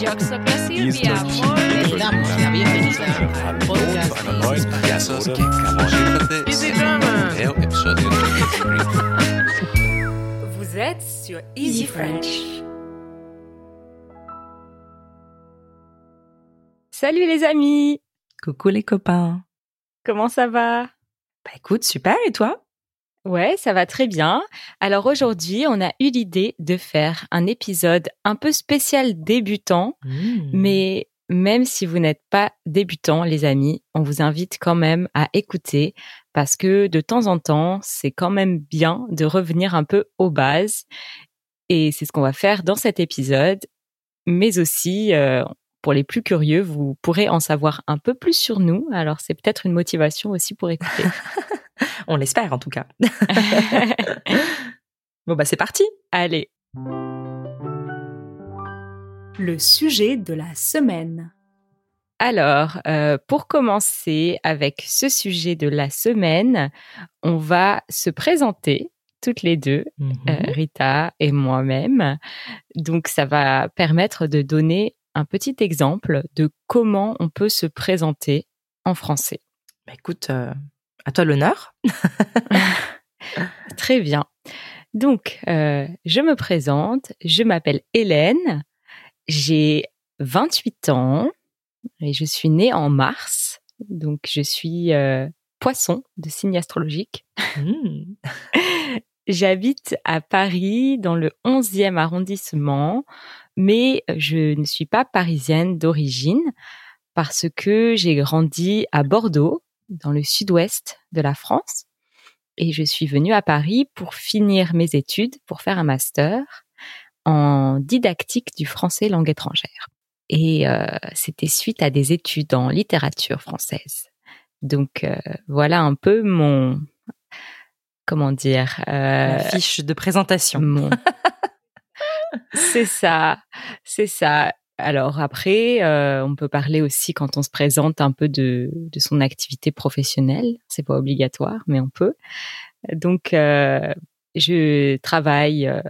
Yo soy Silvia. Le damos la bienvenida al podcast de Easy Drama. episodio. Vous êtes sur Easy French. Salut les amis. Coucou les copains. Comment ça va? Bah écoute, super, et toi? Ouais, ça va très bien. Alors aujourd'hui, on a eu l'idée de faire un épisode un peu spécial débutant, Hmm. mais même si vous n'êtes pas débutant, les amis, on vous invite quand même à écouter parce que de temps en temps, c'est quand même bien de revenir un peu aux bases. Et c'est ce qu'on va faire dans cet épisode. Mais aussi, euh, pour les plus curieux, vous pourrez en savoir un peu plus sur nous. Alors c'est peut-être une motivation aussi pour écouter. On l'espère en tout cas. bon bah c'est parti. Allez. Le sujet de la semaine. Alors, euh, pour commencer avec ce sujet de la semaine, on va se présenter toutes les deux, Mhm. euh, Rita et moi-même. Donc, ça va permettre de donner un petit exemple de comment on peut se présenter en français. Bah écoute, euh, à toi l'honneur. Très bien. Donc, euh, je me présente, je m'appelle Hélène, j'ai 28 ans et je suis née en mars. Donc, je suis euh, poisson de signe astrologique. Hmm. J'habite à Paris dans le 11e arrondissement, mais je ne suis pas parisienne d'origine parce que j'ai grandi à Bordeaux, dans le sud-ouest de la France. Et je suis venue à Paris pour finir mes études, pour faire un master en didactique du français langue étrangère. Et euh, c'était suite à des études en littérature française. Donc euh, voilà un peu mon comment dire euh, La fiche de présentation. mon- c'est ça, c'est ça. Alors après, euh, on peut parler aussi quand on se présente un peu de, de son activité professionnelle. C'est pas obligatoire, mais on peut. Donc, euh, je travaille euh,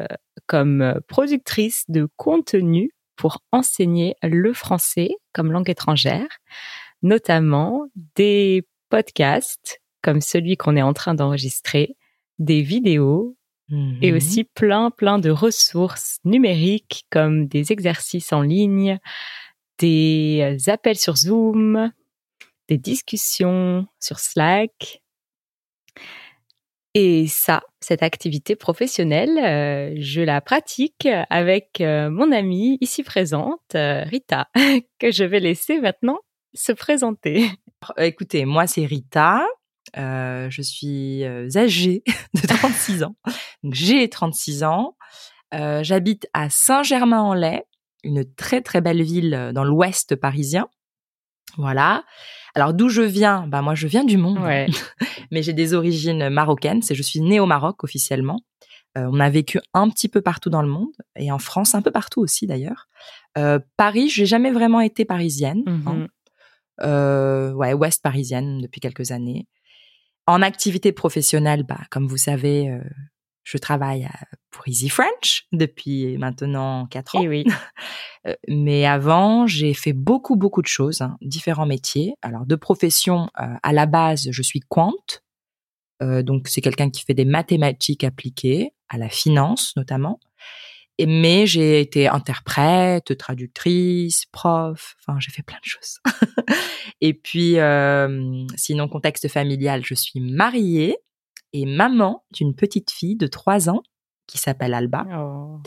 comme productrice de contenu pour enseigner le français comme langue étrangère, notamment des podcasts comme celui qu'on est en train d'enregistrer, des vidéos et Mhm. aussi plein, plein de ressources numériques comme des exercices en ligne, des euh, appels sur Zoom, des discussions sur Slack. Et ça, cette activité professionnelle, euh, je la pratique avec euh, mon amie ici présente, euh, Rita, que je vais laisser maintenant se présenter. Écoutez, moi c'est Rita. Euh, je suis euh, âgée de 36 ans. Donc j'ai 36 ans. Euh, J'habite à Saint-Germain-en-Laye, une très très belle ville dans l'ouest parisien. Voilà. Alors d'où je viens? Bah moi je viens du monde, Ouais. mais j'ai des origines marocaines. C'est je suis née au Maroc officiellement. Euh, on a vécu un petit peu partout dans le monde et en France un peu partout aussi d'ailleurs. Euh, Paris, j'ai jamais vraiment été parisienne. hein. Euh, ouais, ouest parisienne depuis quelques années. En activité professionnelle, bah, comme vous savez, euh, je travaille à- pour Easy French depuis maintenant quatre ans. Et oui. Euh, mais avant, j'ai fait beaucoup, beaucoup de choses, hein, différents métiers. Alors, de profession, euh, à la base, je suis quant. Euh, donc, c'est quelqu'un qui fait des mathématiques appliquées, à la finance notamment. Et, mais j'ai été interprète, traductrice, prof, enfin, j'ai fait plein de choses. et puis, euh, sinon, contexte familial, je suis mariée et maman d'une petite fille de trois ans qui s'appelle Alba. Oh.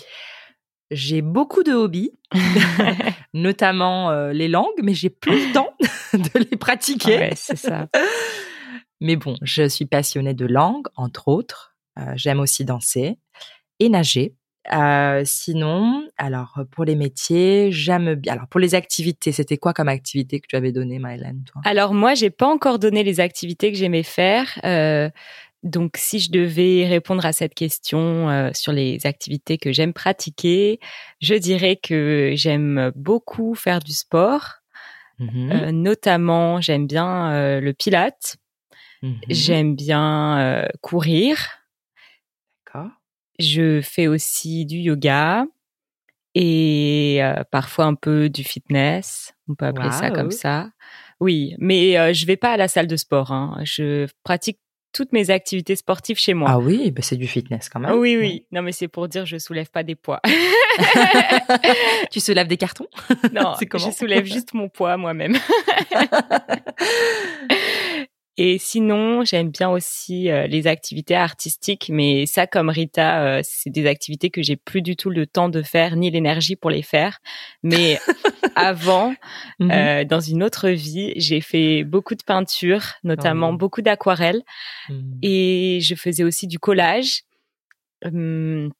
J'ai beaucoup de hobbies, notamment euh, les langues, mais j'ai plus le temps de les pratiquer. Ouais, c'est ça. Mais bon, je suis passionnée de langue, entre autres. Euh, J'aime aussi danser et nager. Euh, sinon, alors pour les métiers, j'aime bien. Alors pour les activités, c'était quoi comme activité que tu avais donné, Maëlène, toi? Alors moi, j'ai pas encore donné les activités que j'aimais faire. Euh, donc si je devais répondre à cette question euh, sur les activités que j'aime pratiquer, je dirais que j'aime beaucoup faire du sport. Mhm. Euh, notamment, j'aime bien euh, le pilate. Mhm. J'aime bien euh, courir. Je fais aussi du yoga et euh, parfois un peu du fitness. On peut appeler ça comme ça. Oui, mais euh, je vais pas à la salle de sport. Hein. Je pratique toutes mes activités sportives chez moi. Ah oui, bah c'est du fitness quand même. oui, oui. Non, mais c'est pour dire je soulève pas des poids. tu soulèves des cartons? Non, je soulève juste mon poids moi-même. Et sinon, j'aime bien aussi euh, les activités artistiques, mais ça, comme Rita, euh, c'est des activités que j'ai plus du tout le temps de faire ni l'énergie pour les faire. Mais avant, Mhm. euh, dans une autre vie, j'ai fait beaucoup de peinture, notamment Oh. beaucoup d'aquarelles, Mhm. et je faisais aussi du collage. Hum,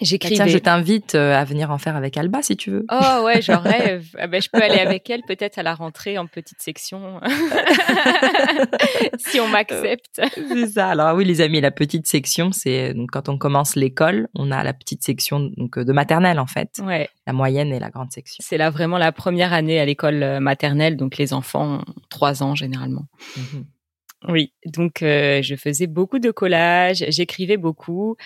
J'écrivais. Tiens, je t'invite euh, à venir en faire avec Alba si tu veux. Oh ouais, j'en rêve. Ah ben, je peux aller avec elle peut-être à la rentrée en petite section, si on m'accepte. C'est ça. Alors oui, les amis, la petite section, c'est donc quand on commence l'école, on a la petite section donc euh, de maternelle en fait, Ouais, la moyenne et la grande section. c'est là vraiment la première année à l'école euh, maternelle, donc les enfants ont trois ans généralement. Mhm. Oui, donc euh, je faisais beaucoup de collages, j'écrivais beaucoup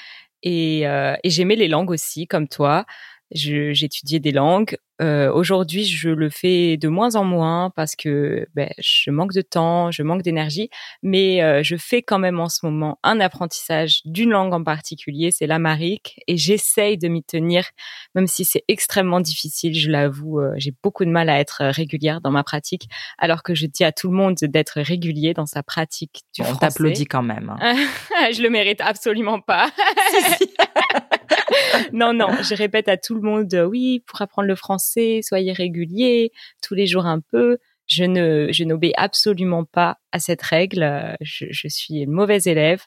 et, euh, et j'aimais les langues aussi, comme toi. J'étudiais des langues. Euh, Aujourd'hui, je le fais de moins en moins parce que ben, je manque de temps, je manque d'énergie, mais euh, je fais quand même en ce moment un apprentissage d'une langue en particulier, c'est l'amérique, et j'essaye de m'y tenir, même si c'est extrêmement difficile, je l'avoue, euh, j'ai beaucoup de mal à être régulière dans ma pratique, alors que je dis à tout le monde d'être régulier dans sa pratique du Bon, on français. t'applaudit quand même. hein. je le mérite absolument pas. non, non, je répète à tout le monde, euh, oui, pour apprendre le français, soyez régulier, tous les jours un peu. Je ne, je n'obéis absolument pas à cette règle. Je, je suis une mauvaise élève.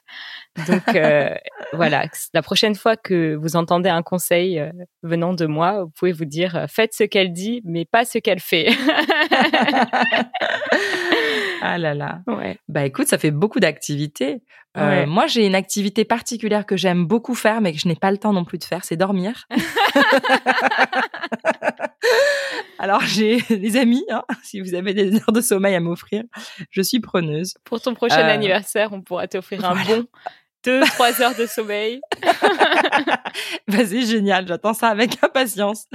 Donc euh, voilà, la prochaine fois que vous entendez un conseil euh, venant de moi, vous pouvez vous dire euh, faites ce qu'elle dit, mais pas ce qu'elle fait. ah là là. ouais. Bah écoute, ça fait beaucoup d'activités. Euh, Ouais. Moi, j'ai une activité particulière que j'aime beaucoup faire, mais que je n'ai pas le temps non plus de faire, c'est dormir. Alors, j'ai des amis, hein, si vous avez des heures de sommeil à m'offrir, je suis preneuse. Pour ton prochain Euh, anniversaire, on pourra t'offrir un bon deux, trois heures de sommeil. Vas-y, génial, j'attends ça avec impatience.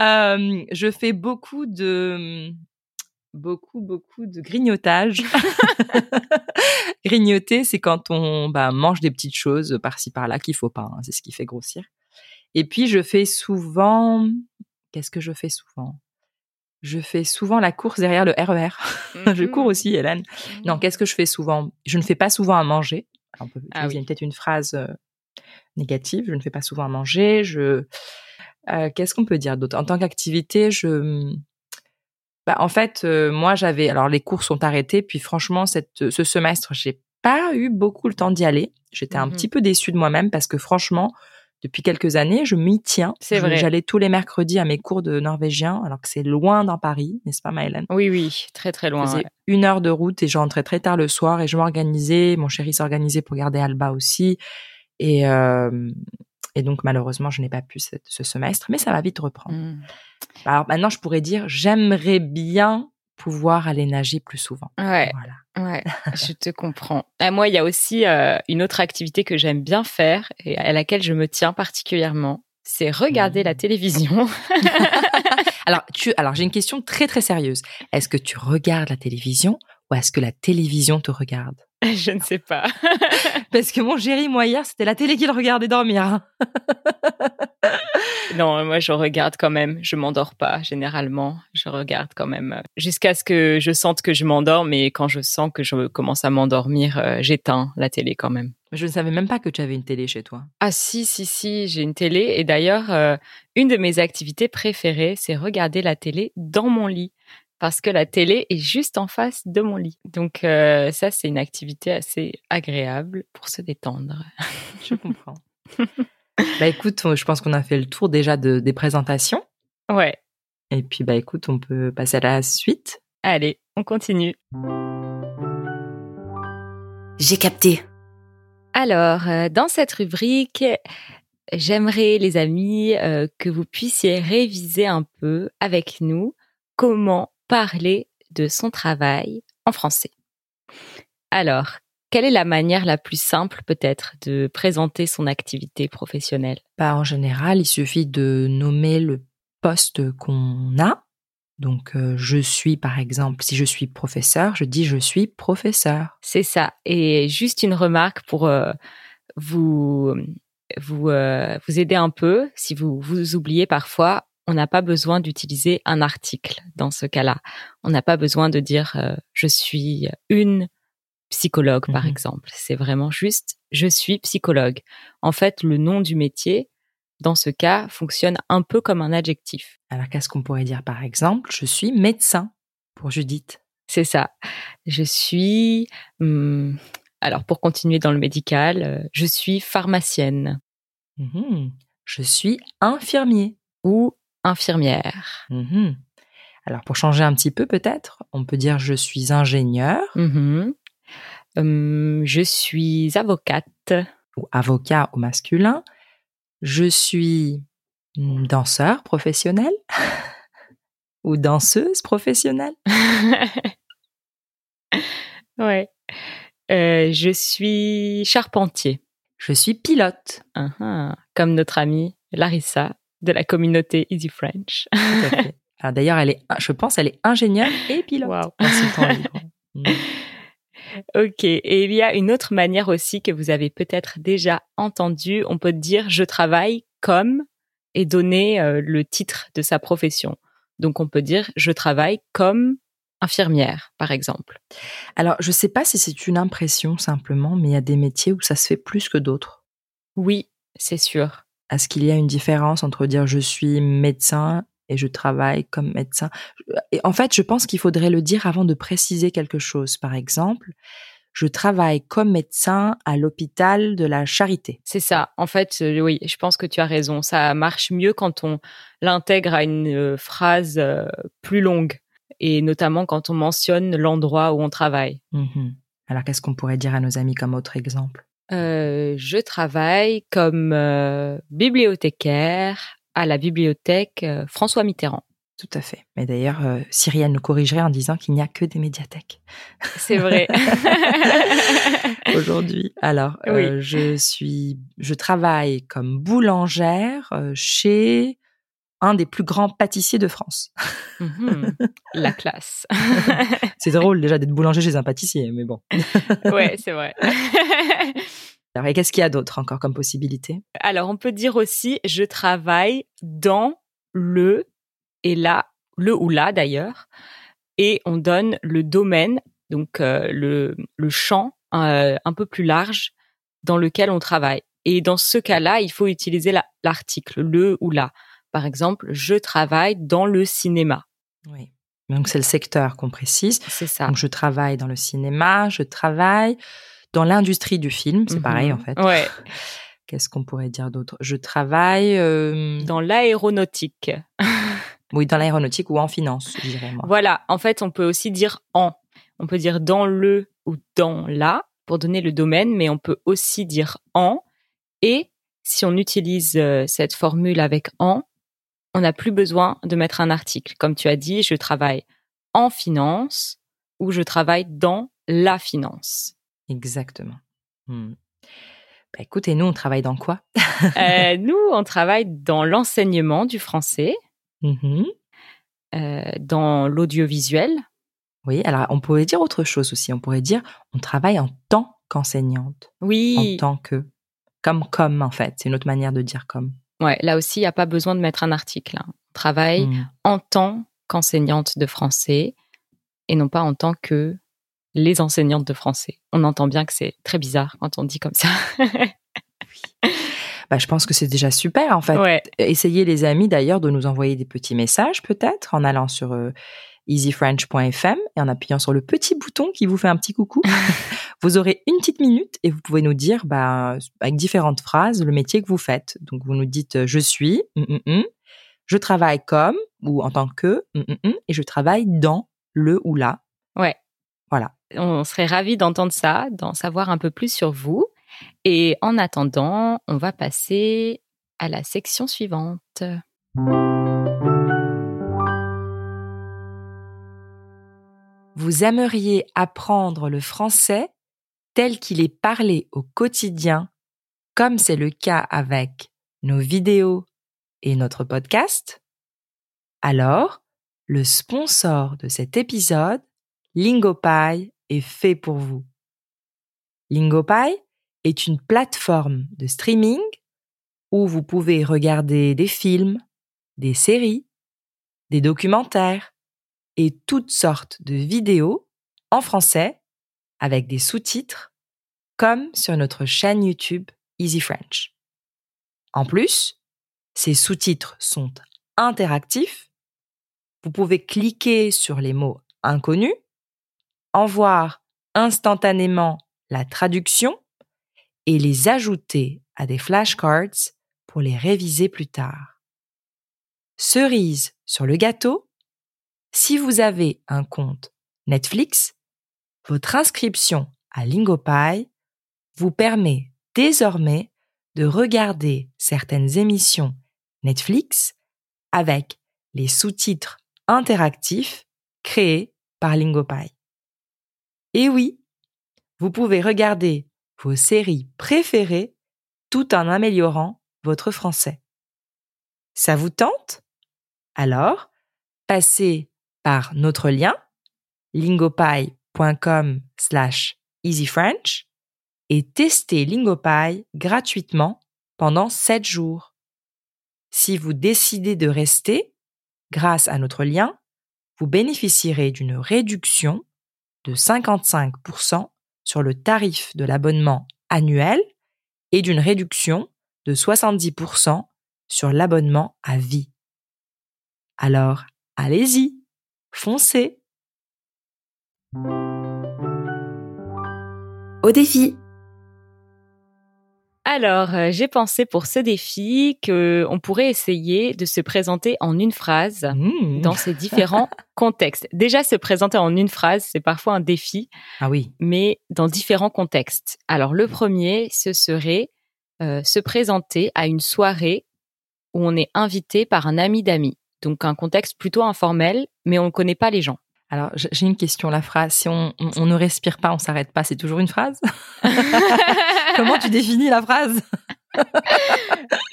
Euh, je fais beaucoup de beaucoup beaucoup de grignotage. Grignoter, c'est quand on bah, mange des petites choses par-ci par-là qu'il faut pas. hein, c'est ce qui fait grossir. Et puis je fais souvent. Qu'est-ce que je fais souvent? Je fais souvent la course derrière le RER. je Mhm. cours aussi, Hélène. Non, qu'est-ce que je fais souvent? Je ne fais pas souvent à manger. Alors, on peut Ah oui. peut-être une phrase euh, négative. Je ne fais pas souvent à manger. Je euh, qu'est-ce qu'on peut dire d'autre? En tant qu'activité, je bah, en fait, euh, moi j'avais alors les cours sont arrêtés. Puis franchement, cette ce semestre, j'ai pas eu beaucoup le temps d'y aller. J'étais un Mhm. petit peu déçue de moi-même parce que franchement, depuis quelques années, je m'y tiens. C'est vrai. J'allais tous les mercredis à mes cours de norvégien, alors que c'est loin dans Paris, n'est-ce pas, Maëlène? Oui, oui, très très loin. faisais ouais. une heure de route et je rentrais très tard le soir et je m'organisais. Mon chéri s'organisait pour garder Alba aussi. Et, euh, et donc, malheureusement, je n'ai pas pu ce, ce semestre, mais ça va vite reprendre. Mm. Alors maintenant, je pourrais dire, j'aimerais bien pouvoir aller nager plus souvent. Ouais, Voilà. ouais, je te comprends. Ah, moi, il y a aussi euh, une autre activité que j'aime bien faire et à laquelle je me tiens particulièrement, c'est regarder la télévision. Alors, tu, alors j'ai une question très très sérieuse. Est-ce que tu regardes la télévision ou est-ce que la télévision te regarde? Je ne sais pas. Parce que mon chéri, moi hier, c'était la télé qu'il regardait dormir. Non, moi je regarde quand même. Je m'endors pas généralement. Je regarde quand même euh, jusqu'à ce que je sente que je m'endors. Mais quand je sens que je commence à m'endormir, euh, j'éteins la télé quand même. Je ne savais même pas que tu avais une télé chez toi. Ah si si si, j'ai une télé et d'ailleurs euh, une de mes activités préférées, c'est regarder la télé dans mon lit parce que la télé est juste en face de mon lit. Donc euh, ça c'est une activité assez agréable pour se détendre. Je comprends. bah écoute, je pense qu'on a fait le tour déjà de, des présentations. Ouais. Et puis bah écoute, on peut passer à la suite. Allez, on continue. J'ai capté. Alors, euh, dans cette rubrique, j'aimerais, les amis, euh, que vous puissiez réviser un peu avec nous comment parler de son travail en français. Alors, quelle est la manière la plus simple peut-être de présenter son activité professionnelle? Bah, En général, il suffit de nommer le poste qu'on a. Donc, euh, je suis, par exemple, si je suis professeur, je dis je suis professeur. C'est ça. Et juste une remarque pour euh, vous vous euh, vous aider un peu. Si vous vous oubliez parfois, on n'a pas besoin d'utiliser un article dans ce cas-là. On n'a pas besoin de dire je suis une psychologue, par Mhm. exemple. C'est vraiment juste je suis psychologue. En fait, le nom du métier, dans ce cas, fonctionne un peu comme un adjectif. Alors, qu'est-ce qu'on pourrait dire, par exemple Je suis médecin pour Judith. C'est ça. Je suis. hum, alors, pour continuer dans le médical, euh, je suis pharmacienne Mhm. Je suis infirmier. ou infirmière. Mhm. Alors, pour changer un petit peu, peut-être, on peut dire je suis ingénieur Mhm. Hum, je suis avocate. ou avocat au masculin. Je suis danseur professionnel ou danseuse professionnelle. ouais. Euh, je suis charpentier. Je suis pilote. Ah, ah. Comme notre amie Larissa de la communauté Easy French. Alors, D'ailleurs, elle est, je pense, elle est ingénieure et pilote. Libre. Mm. Ok, et il y a une autre manière aussi que vous avez peut-être déjà entendue. On peut dire je travaille comme et donner euh, le titre de sa profession. Donc on peut dire je travaille comme infirmière, par exemple. Alors, je sais pas si c'est une impression simplement, mais il y a des métiers où ça se fait plus que d'autres. Oui, c'est sûr. Est-ce qu'il y a une différence entre dire je suis médecin et je travaille comme médecin Et en fait, je pense qu'il faudrait le dire avant de préciser quelque chose. Par exemple, je travaille comme médecin à l'hôpital de la Charité. C'est ça. En fait, euh, oui, je pense que tu as raison. Ça marche mieux quand on l'intègre à une euh, phrase euh, plus longue et notamment quand on mentionne l'endroit où on travaille. Mhm. Alors, qu'est-ce qu'on pourrait dire à nos amis comme autre exemple? Euh, je travaille comme euh, bibliothécaire à la bibliothèque euh, François Mitterrand. Tout à fait. Mais d'ailleurs, Cyrielle nous corrigerait en disant qu'il n'y a que des médiathèques C'est vrai. aujourd'hui. Alors, je suis, je travaille comme boulangère chez un des plus grands pâtissiers de France. Mhm. La classe. C'est drôle déjà d'être boulanger chez un pâtissier, mais bon. ouais, c'est vrai. Alors, et qu'est-ce qu'il y a d'autre encore comme possibilité? Alors, on peut dire aussi je travaille dans le et là, le ou là d'ailleurs, et on donne le domaine, donc euh, le, le champ euh, un peu plus large dans lequel on travaille. Et dans ce cas-là, il faut utiliser la- l'article le ou là. Par exemple, je travaille dans le cinéma. Oui. Donc, c'est le secteur qu'on précise. C'est ça. Donc, je travaille dans le cinéma, je travaille dans l'industrie du film. C'est Mhm. pareil, en fait. Ouais. Qu'est-ce qu'on pourrait dire d'autre? Je travaille, euh, Dans l'aéronautique. oui, dans l'aéronautique ou en finance, je dirais moi. Voilà. En fait, on peut aussi dire en. On peut dire dans le ou dans la pour donner le domaine, mais on peut aussi dire en. Et si on utilise euh, cette formule avec en, on n'a plus besoin de mettre un article. Comme tu as dit, je travaille en finance ou je travaille dans la finance. Exactement. Hmm. Bah, écoute, et nous, on travaille dans quoi? Euh, nous, on travaille dans l'enseignement du français, Mhm. euh, dans l'audiovisuel. Oui, alors on pourrait dire autre chose aussi. On pourrait dire on travaille en tant qu'enseignante, en Oui, tant que. Comme comme, en fait. C'est une autre manière de dire comme. Ouais, là aussi, il n'y a pas besoin de mettre un article. hein. On travaille Hmm. en tant qu'enseignante de français et non pas en tant que les enseignantes de français. On entend bien que c'est très bizarre quand on dit comme ça. Bah, je pense que c'est déjà super, en fait. ouais, Essayez, les amis, d'ailleurs, de nous envoyer des petits messages, peut-être, en allant sur euh, easyfrench.fm et en appuyant sur le petit bouton qui vous fait un petit coucou. vous aurez une petite minute et vous pouvez nous dire, bah, avec différentes phrases, le métier que vous faites. Donc, vous nous dites euh, je suis, hum, hum. je travaille comme ou en tant que, hum, et je travaille dans le ou la. ouais. Voilà. On serait ravis d'entendre ça, d'en savoir un peu plus sur vous. Et en attendant, on va passer à la section suivante. Vous aimeriez apprendre le français tel qu'il est parlé au quotidien, comme c'est le cas avec nos vidéos et notre podcast, alors le sponsor de cet épisode, LingoPie, est fait pour vous. LingoPie est une plateforme de streaming où vous pouvez regarder des films, des séries, des documentaires et toutes sortes de vidéos en français avec des sous-titres comme sur notre chaîne YouTube Easy French. En plus, ces sous-titres sont interactifs. Vous pouvez cliquer sur les mots inconnus, en voir instantanément la traduction et les ajouter à des flashcards pour les réviser plus tard. Cerise sur le gâteau, si vous avez un compte Netflix, votre inscription à LingoPie vous permet désormais de regarder certaines émissions Netflix avec les sous-titres interactifs créés par LingoPie. Et oui, vous pouvez regarder vos séries préférées tout en améliorant votre français. Ça vous tente? Alors, passez par notre lien lingopie.com slash easyfrench et testez Lingopie gratuitement pendant 7 jours. Si vous décidez de rester, grâce à notre lien, vous bénéficierez d'une réduction de 55% sur le tarif de l'abonnement annuel et d'une réduction de 70% sur l'abonnement à vie. Alors, allez-y, foncez. Au défi Alors, euh, j'ai pensé pour ce défi que on pourrait essayer de se présenter en une phrase Mmh. dans ces différents contextes. Déjà, se présenter en une phrase, c'est parfois un défi, Ah oui. mais dans différents contextes. Alors, le premier, ce serait euh, se présenter à une soirée où on est invité par un ami d'amis. Donc, un contexte plutôt informel, mais on ne connaît pas les gens. Alors, j'ai une question. La phrase, si on, on- on ne respire pas, on s'arrête pas, c'est toujours une phrase? Comment tu définis la phrase?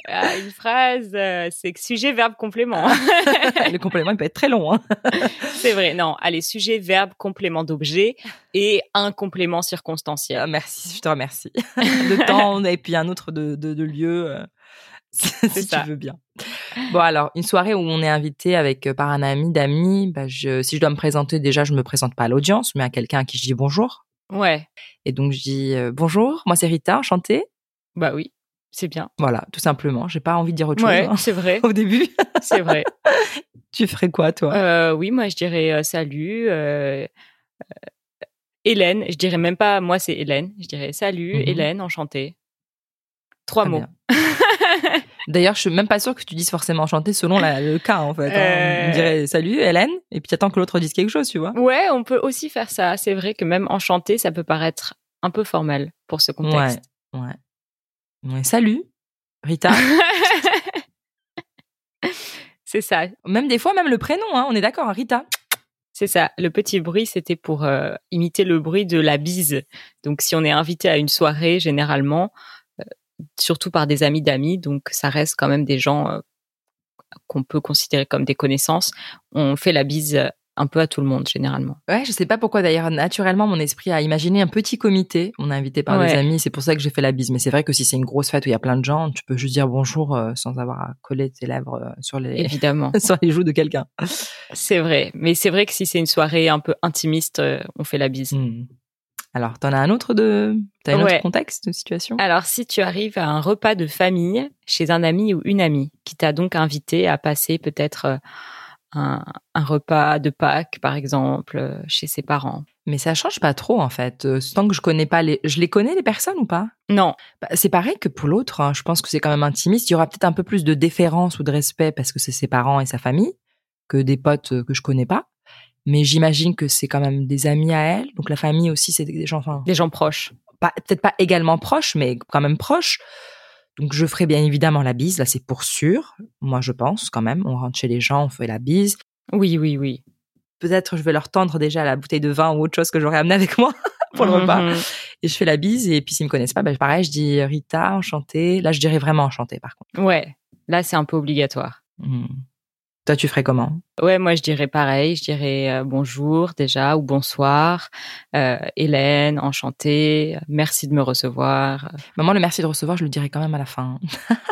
Ah, une phrase, euh, c'est sujet, verbe, complément. Le complément, il peut être très long. Hein c'est vrai. Non, allez, sujet, verbe, complément d'objet et un complément circonstanciel. Ah, merci, je te remercie. De temps et puis un autre de, de, de lieu, euh, si ça. tu veux bien. Bon, alors, une soirée où on est invité avec euh, par un ami, d'amis, bah, je, si je dois me présenter, déjà, je me présente pas à l'audience, mais à quelqu'un à qui je dis bonjour. Ouais, Et donc, je dis euh, bonjour, moi c'est Rita, enchantée. bah oui, c'est bien. Voilà, tout simplement. J'ai pas envie de dire autre Ouais, chose. hein. c'est vrai, Au début, c'est vrai. tu ferais quoi, toi? Euh, oui, moi je dirais euh, salut. Hélène, je dirais même pas moi c'est Hélène, je dirais salut Mhm. Hélène, enchantée. Trois Très mots. D'ailleurs, je suis même pas sûre que tu dises forcément enchanté selon la- le cas, en fait. hein. Euh. On dirait salut, Hélène, et puis t'attends que l'autre dise quelque chose, tu vois. Ouais, on peut aussi faire ça. C'est vrai que même enchanté, ça peut paraître un peu formel pour ce contexte. Ouais. Ouais, salut, Rita. c'est ça, même des fois, même le prénom, hein, on est d'accord, hein, Rita. c'est ça. Le petit bruit, c'était pour euh, imiter le bruit de la bise. Donc, si on est invité à une soirée, généralement, surtout par des amis d'amis, donc ça reste quand même des gens euh, qu'on peut considérer comme des connaissances. On fait la bise euh, un peu à tout le monde, généralement. Ouais, je sais pas pourquoi d'ailleurs, naturellement, mon esprit a imaginé un petit comité. On est invité par des amis, c'est pour ça que j'ai fait la bise. Mais c'est vrai que si c'est une grosse fête où il y a plein de gens, tu peux juste dire bonjour euh, sans avoir à coller tes lèvres euh, sur les, Évidemment, sur les joues de quelqu'un. c'est vrai. Mais c'est vrai que si c'est une soirée un peu intimiste, euh, on fait la bise. Hmm. Alors, t'en as un autre de, t'as un Ouais. autre contexte de situation? Alors, si tu arrives à un repas de famille chez un ami ou une amie qui t'a donc invité à passer peut-être euh, un, un repas de Pâques, par exemple, euh, chez ses parents. Mais ça change pas trop en fait. Euh, Tant que je connais pas les, je les connais les personnes ou pas? Non, Bah, C'est pareil que pour l'autre. hein. Je pense que c'est quand même intimiste. Il y aura peut-être un peu plus de déférence ou de respect parce que c'est ses parents et sa famille que des potes que je connais pas. Mais j'imagine que c'est quand même des amis à elle. Donc la famille aussi, c'est des gens, enfin, des gens proches. peut-être pas également proches, mais quand même proches. Donc je ferai bien évidemment la bise. Là, c'est pour sûr. Moi, je pense quand même. On rentre chez les gens, on fait la bise. Oui, oui, oui. Peut-être je vais leur tendre déjà la bouteille de vin ou autre chose que j'aurais amené avec moi. pour le repas. Mhm. Et je fais la bise et puis s'ils me connaissent pas, bah, pareil, je dis Rita, enchantée. Là, je dirais vraiment enchantée par contre. Ouais, là c'est un peu obligatoire. Hmm. Toi, tu ferais comment? Ouais, moi je dirais pareil, je dirais euh, bonjour déjà ou bonsoir, euh, Hélène, enchantée, merci de me recevoir. Maman, le merci de recevoir, je le dirais quand même à la fin.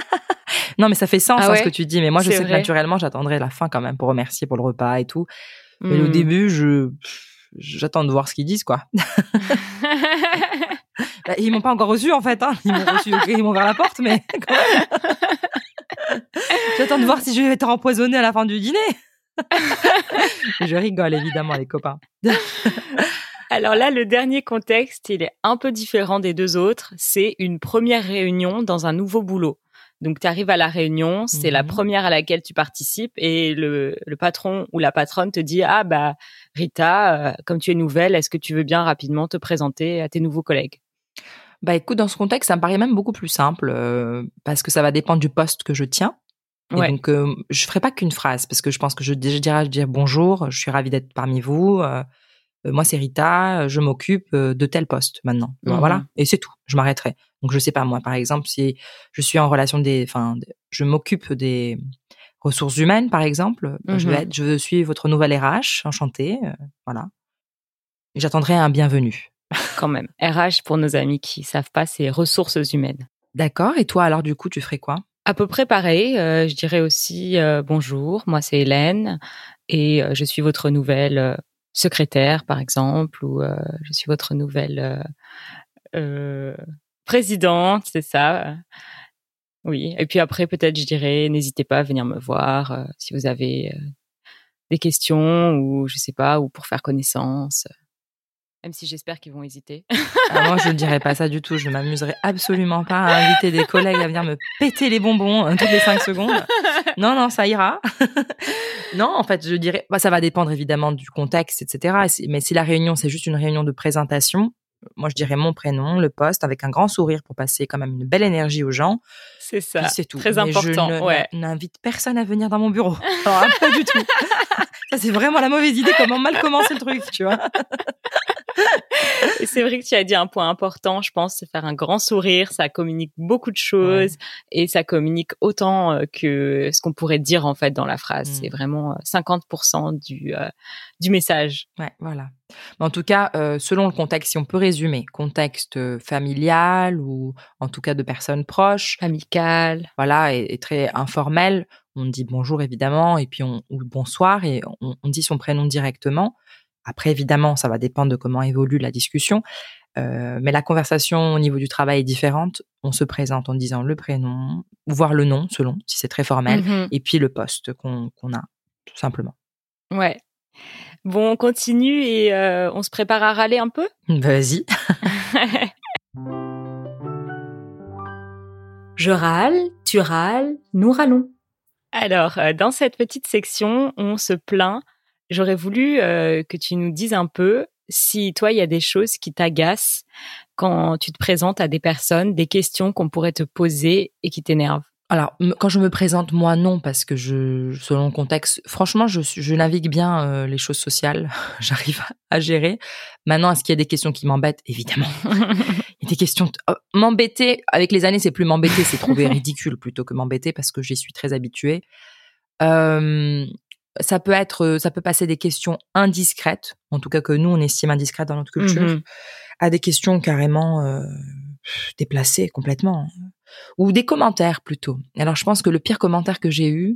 non, mais ça fait sens Ah hein, ce que tu dis. Mais moi, je sais que naturellement, j'attendrai la fin quand même pour remercier pour le repas et tout. Mais au Hmm. début, je j'attends de voir ce qu'ils disent quoi. Bah, ils m'ont pas encore reçu en fait. Hein. Ils m'ont reçu, ils m'ont ouvert la porte, mais quand même. J'attends de voir si je vais être empoisonnée à la fin du dîner. je rigole évidemment les copains. Alors là, le dernier contexte, il est un peu différent des deux autres. C'est une première réunion dans un nouveau boulot. Donc, tu arrives à la réunion, c'est la Mhm. première à laquelle tu participes et le, le patron ou la patronne te dit, ah bah Rita, euh, comme tu es nouvelle, est-ce que tu veux bien rapidement te présenter à tes nouveaux collègues? Bah écoute, dans ce contexte, ça me paraît même beaucoup plus simple euh, parce que ça va dépendre du poste que je tiens. Et Ouais. donc, euh, je ferai pas qu'une phrase parce que je pense que je, je dirais je bonjour, je suis ravie d'être parmi vous. euh, euh, moi, c'est Rita, euh, je m'occupe euh, de tel poste maintenant. Mhm. Voilà, et c'est tout. Je m'arrêterai. Donc, je sais pas moi, par exemple, si je suis en relation des, enfin, je m'occupe des ressources humaines, par exemple, euh, je vais Mhm. être, je suis votre nouvelle RH, enchantée, euh, voilà. J'attendrai un bienvenu. Quand même. RH, pour nos amis qui savent pas, c'est ressources humaines. D'accord. Et toi, alors, du coup, tu ferais quoi? À peu près pareil. euh, je dirais aussi euh, bonjour. Moi, c'est Hélène et euh, je suis votre nouvelle secrétaire, par exemple, ou je suis votre nouvelle présidente, c'est ça? Oui. Et puis après, peut-être, je dirais, n'hésitez pas à venir me voir si vous avez des questions ou je sais pas, ou pour faire connaissance. Même si j'espère qu'ils vont hésiter. Ah, moi, je ne dirais pas ça du tout. Je m'amuserais absolument pas à inviter des collègues à venir me péter les bonbons euh, toutes les cinq secondes. Non, non, ça ira. non, en fait, je dirais, bah, ça va dépendre évidemment du contexte, etc. Mais si la réunion, c'est juste une réunion de présentation, moi, je dirais mon prénom, le poste, avec un grand sourire pour passer quand même une belle énergie aux gens. C'est ça. C'est tout. Très Mais important. Je ouais. n'invite personne à venir dans mon bureau. Alors, pas du tout. Ça, c'est vraiment la mauvaise idée. Comment mal commencer le truc, tu vois. C'est vrai que tu as dit un point important, je pense, c'est faire un grand sourire, ça communique beaucoup de choses et ça communique autant euh, que ce qu'on pourrait dire en fait dans la phrase. Mm. C'est vraiment euh, 50% du euh, du message. Ouais, voilà. Mais en tout cas, euh, selon le contexte, si on peut résumer, contexte euh, familial ou en tout cas de personnes proches, Voilà, et, et très informel, on dit bonjour évidemment et puis on ou bonsoir et on, on dit son prénom directement. Après, évidemment, ça va dépendre de comment évolue la discussion. Euh, mais la conversation au niveau du travail est différente. On se présente en disant le prénom, voire le nom, selon, si c'est très formel, Mhm. et puis le poste qu'on qu'on a, tout simplement. Ouais. Bon, on continue et euh, on se prépare à râler un peu? Vas-y. Je râle, tu râles, nous râlons. Alors, euh, dans cette petite section, on se plaint. J'aurais voulu euh, que tu nous dises un peu si toi, il y a des choses qui t'agacent quand tu te présentes à des personnes, des questions qu'on pourrait te poser et qui t'énervent. Alors, quand je me présente, moi, non, parce que je, selon le contexte, franchement, je, navigue bien euh, les choses sociales. J'arrive à, à gérer. Maintenant, est-ce qu'il y a des questions qui m'embêtent? Évidemment. Il y a des questions. euh, m'embêter, avec les années, c'est plus m'embêter, c'est trouver ridicule plutôt que m'embêter parce que j'y suis très habituée. Euh, ça peut être, ça peut passer des questions indiscrètes, en tout cas que nous, on estime indiscrètes dans notre culture, Mhm. à des questions carrément euh, déplacées complètement ou des commentaires plutôt. Alors je pense que le pire commentaire que j'ai eu,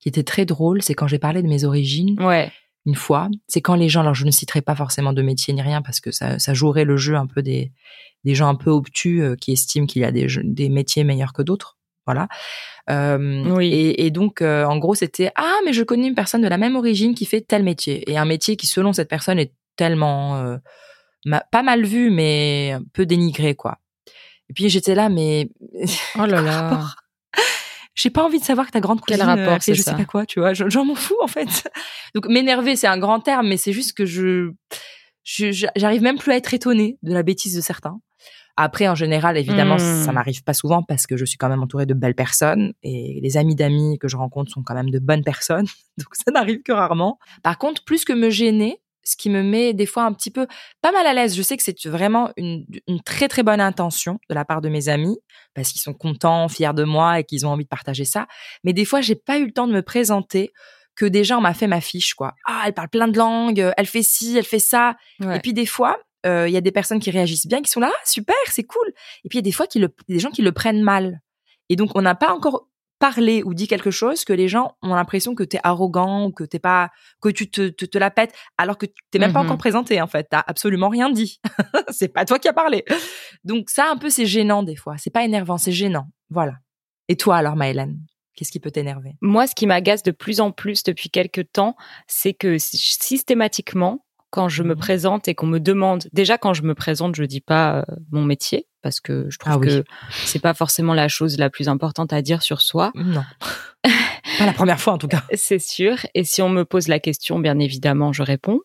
qui était très drôle, c'est quand j'ai parlé de mes origines Ouais. une fois. C'est quand les gens, alors je ne citerai pas forcément de métier ni rien parce que ça, ça jouerait le jeu un peu des des gens un peu obtus euh, qui estiment qu'il y a des des métiers meilleurs que d'autres. Voilà. Euh, Oui. et, et donc, euh, en gros, c'était ah mais je connais une personne de la même origine qui fait tel métier et un métier qui, selon cette personne, est tellement euh, ma- pas mal vu mais un peu dénigré quoi. Et puis j'étais là mais Oh là Quel là. J'ai pas envie de savoir que ta grande Quel cousine euh, rapport, c'est je ça sais pas quoi, tu vois. Je- J'en m'en fous en fait. Donc m'énerver, c'est un grand terme, mais c'est juste que je, je- j'arrive même plus à être étonnée de la bêtise de certains. Après, en général, évidemment, Hmm. ça m'arrive pas souvent parce que je suis quand même entourée de belles personnes et les amis d'amis que je rencontre sont quand même de bonnes personnes. Donc ça n'arrive que rarement. Par contre, plus que me gêner, ce qui me met des fois un petit peu pas mal à l'aise. Je sais que c'est vraiment une, une, très très bonne intention de la part de mes amis parce qu'ils sont contents, fiers de moi et qu'ils ont envie de partager ça. Mais des fois, j'ai pas eu le temps de me présenter que déjà on m'a fait ma fiche quoi. Ah, elle parle plein de langues, elle fait ci, elle fait ça. Et puis des fois, euh, il y a des personnes qui réagissent bien, qui sont là, ah, super, c'est cool. Et puis il y a des fois qui le, des gens qui le prennent mal. Et donc on n'a pas encore parlé ou dit quelque chose que les gens ont l'impression que tu es arrogant ou que t'es pas que tu te, te, la pètes alors que tu t'es même pas encore mmh présenté en fait. T'as absolument rien dit. C'est pas toi qui as parlé. Donc ça un peu c'est gênant des fois. C'est pas énervant c'est gênant. Voilà. Et toi alors Maëlène Qu'est-ce qui peut t'énerver? Moi, ce qui m'agace de plus en plus depuis quelques temps, c'est que systématiquement, quand je me mmh présente et qu'on me demande, déjà quand je me présente, je dis pas euh, mon métier parce que je trouve ah que c'est pas forcément la chose la plus importante à dire sur soi. Non. pas la première fois en tout cas. C'est sûr. Et si on me pose la question, bien évidemment, je réponds.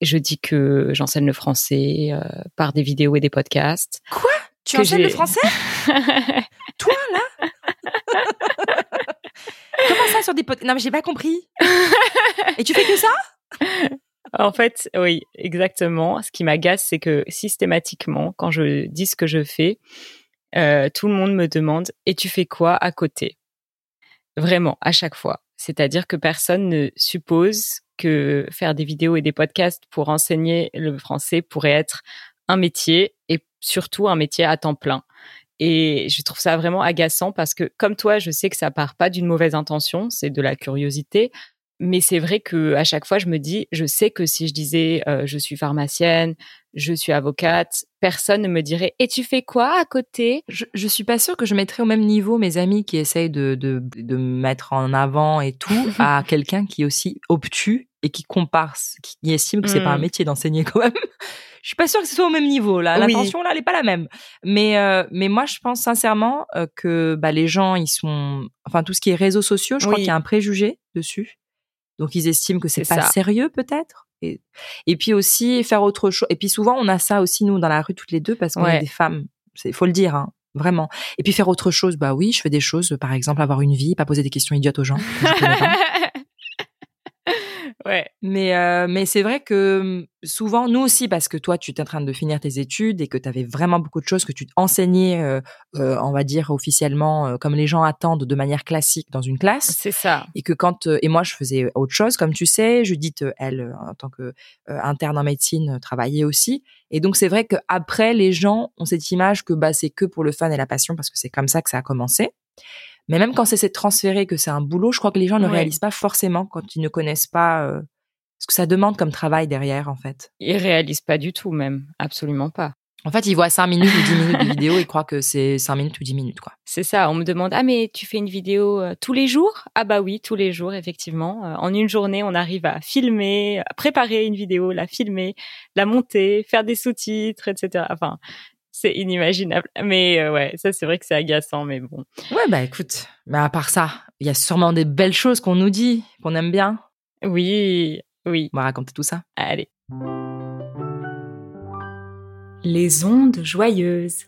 Je dis que j'enseigne le français euh, par des vidéos et des podcasts. Quoi? Tu enseignes le français? Toi là? Comment ça sur des podcasts Non mais j'ai pas compris. et tu fais que ça? En fait, oui, exactement. Ce qui m'agace, c'est que systématiquement, quand je dis ce que je fais, euh, tout le monde me demande et tu fais quoi à côté? Vraiment, à chaque fois. C'est-à-dire que personne ne suppose que faire des vidéos et des podcasts pour enseigner le français pourrait être un métier et surtout un métier à temps plein. Et je trouve ça vraiment agaçant parce que, comme toi, je sais que ça part pas d'une mauvaise intention, c'est de la curiosité. Mais c'est vrai que à chaque fois, je me dis, je sais que si je disais euh, je suis pharmacienne, je suis avocate, personne ne me dirait et tu fais quoi à côté? Je, je suis pas sûre que je mettrais au même niveau mes amis qui essayent de, de, de me mettre en avant et tout à quelqu'un qui est aussi obtus et qui compare, qui estime que c'est pas un mmh. métier d'enseigner quand même. je suis pas sûre que ce soit au même niveau là. L'intention là, elle est pas la même. Mais euh, mais moi, je pense sincèrement euh, que bah, les gens, ils sont, enfin tout ce qui est réseaux sociaux, je crois qu'il y a un préjugé dessus. Donc ils estiment que c'est pas sérieux peut-être? Et, et puis aussi faire autre chose. Et puis souvent on a ça aussi nous dans la rue toutes les deux parce qu'on est des femmes. Il faut le dire, hein, vraiment. Et puis faire autre chose, bah oui, je fais des choses, par exemple avoir une vie, pas poser des questions idiotes aux gens. Ouais. Mais euh, mais c'est vrai que hum, souvent nous aussi parce que toi tu es en train de finir tes études et que tu avais vraiment beaucoup de choses que tu enseignais euh, euh, on va dire officiellement euh, comme les gens attendent de manière classique dans une classe. C'est ça. Et que quand et moi je faisais autre chose comme tu sais, Judith elle en tant que interne en médecine travaillait aussi et donc c'est vrai que après les gens ont cette image que bah c'est que pour le fun et la passion parce que c'est comme ça que ça a commencé. Mais même quand c'est de transférer que c'est un boulot, je crois que les gens ne réalisent pas forcément quand ils ne connaissent pas euh, ce que ça demande comme travail derrière, en fait. Ils réalisent pas du tout, même. Absolument pas. En fait, ils voient 5 minutes ou 10 minutes de vidéo et croient que c'est 5 minutes ou 10 minutes, quoi. C'est ça. On me demande, ah, mais tu fais une vidéo euh, tous les jours? Ah, bah oui, tous les jours, effectivement. Euh, en une journée, on arrive à filmer, à préparer une vidéo, la filmer, la monter, faire des sous-titres, etc. Enfin, c'est inimaginable. Mais euh, ouais, ça c'est vrai que c'est agaçant, mais bon. Ouais, bah écoute, mais à part ça, il y a sûrement des belles choses qu'on nous dit, qu'on aime bien. Oui, oui. On va raconter tout ça. Allez. Les ondes joyeuses.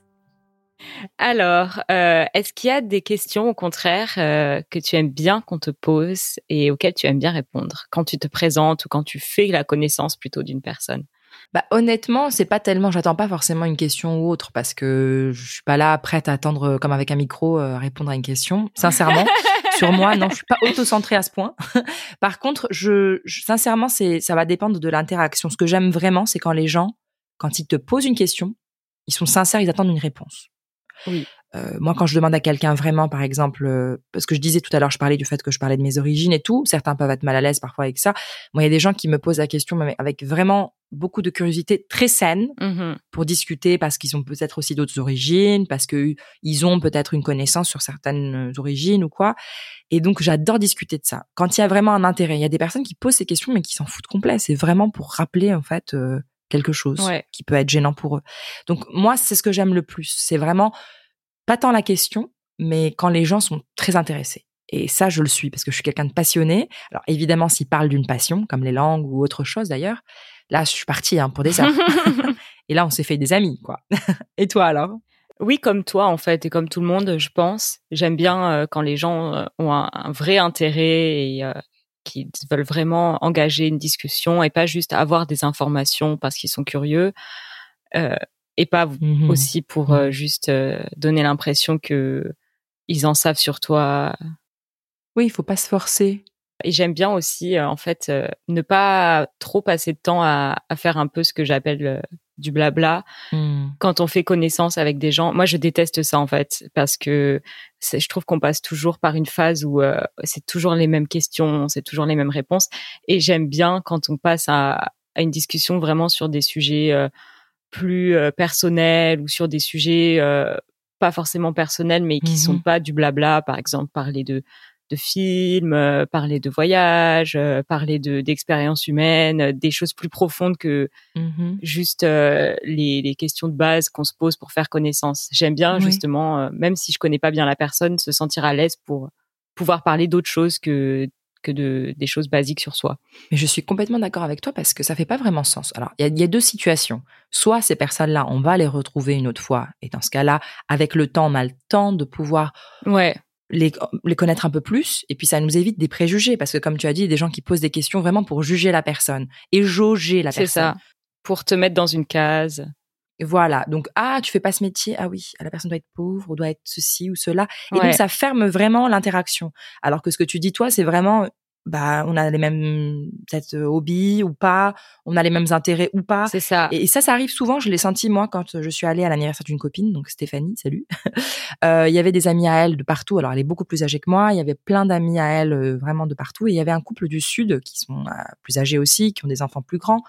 Alors, euh, est-ce qu'il y a des questions au contraire euh, que tu aimes bien qu'on te pose et auxquelles tu aimes bien répondre? Quand tu te présentes ou quand tu fais la connaissance plutôt d'une personne? Bah honnêtement, c'est pas tellement. J'attends pas forcément une question ou autre parce que je suis pas là prête à attendre euh, comme avec un micro euh, répondre à une question. Sincèrement, sur moi, non, je suis pas auto-centrée à ce point. Par contre, je, sincèrement, c'est ça va dépendre de l'interaction. Ce que j'aime vraiment, c'est quand les gens, quand ils te posent une question, ils sont sincères, ils attendent une réponse. Oui. Euh, moi, quand je demande à quelqu'un vraiment, par exemple, euh, parce que je disais tout à l'heure, je parlais du fait que je parlais de mes origines et tout, certains peuvent être mal à l'aise parfois avec ça. Moi, il y a des gens qui me posent la question avec vraiment beaucoup de curiosité très saine mmh pour discuter parce qu'ils ont peut-être aussi d'autres origines, parce que ils ont peut-être une connaissance sur certaines origines ou quoi. Et donc, j'adore discuter de ça. Quand il y a vraiment un intérêt, il y a des personnes qui posent ces questions mais qui s'en foutent complet. C'est vraiment pour rappeler en fait euh, quelque chose qui peut être gênant pour eux. Donc moi, c'est ce que j'aime le plus. C'est vraiment pas tant la question, mais quand les gens sont très intéressés. Et ça, je le suis parce que je suis quelqu'un de passionné. Alors évidemment, s'ils parlent d'une passion, comme les langues ou autre chose d'ailleurs, là, je suis partie hein, pour des heures. et là, on s'est fait des amis, quoi. et toi alors? Oui, comme toi en fait, et comme tout le monde, je pense. J'aime bien euh, quand les gens euh, ont un, vrai intérêt et, euh, qui veulent vraiment engager une discussion et pas juste avoir des informations parce qu'ils sont curieux. Euh, et pas Mhm. aussi pour euh, juste euh, donner l'impression que ils en savent sur toi. Oui, il faut pas se forcer. Et j'aime bien aussi, en fait, ne pas trop passer de temps à, à faire un peu ce que j'appelle du blabla Hmm. quand on fait connaissance avec des gens. Moi, je déteste ça en fait parce que je trouve qu'on passe toujours par une phase où euh, c'est toujours les mêmes questions, c'est toujours les mêmes réponses. Et j'aime bien quand on passe à, à une discussion vraiment sur des sujets euh, plus euh, personnels ou sur des sujets pas forcément personnels mais qui Mhm. sont pas du blabla. Par exemple, parler de de films, euh, parler de voyages, euh, parler de d'expériences humaines, euh, des choses plus profondes que Mhm. juste les, les questions de base qu'on se pose pour faire connaissance. J'aime bien Oui. justement, même si je connais pas bien la personne, se sentir à l'aise pour pouvoir parler d'autres choses que que de des choses basiques sur soi. Mais je suis complètement d'accord avec toi parce que ça fait pas vraiment sens. Alors, il y y a deux situations. Soit ces personnes-là, on va les retrouver une autre fois. Et dans ce cas-là, avec le temps, on a le temps de pouvoir Ouais, les, les connaître un peu plus. Et puis, ça nous évite des préjugés parce que, comme tu as dit, il y a des gens qui posent des questions vraiment pour juger la personne et jauger la c'est personne. ça. Pour te mettre dans une case. Voilà. Donc, ah, tu fais pas ce métier. Ah oui, la personne doit être pauvre ou doit être ceci ou cela. Et Ouais. donc, ça ferme vraiment l'interaction. Alors que ce que tu dis, toi, c'est vraiment, bah, on a les mêmes, peut-être, euh, hobbies ou pas. On a les mêmes intérêts ou pas. C'est ça. Et, et ça, ça arrive souvent. Je l'ai senti moi quand je suis allée à l'anniversaire d'une copine, donc Stéphanie, salut. Euh, Il y avait des amis à elle de partout. Alors elle est beaucoup plus âgée que moi. Il y avait plein d'amis à elle euh, vraiment de partout. Et il y avait un couple du sud qui sont euh, plus âgés aussi, qui ont des enfants plus grands.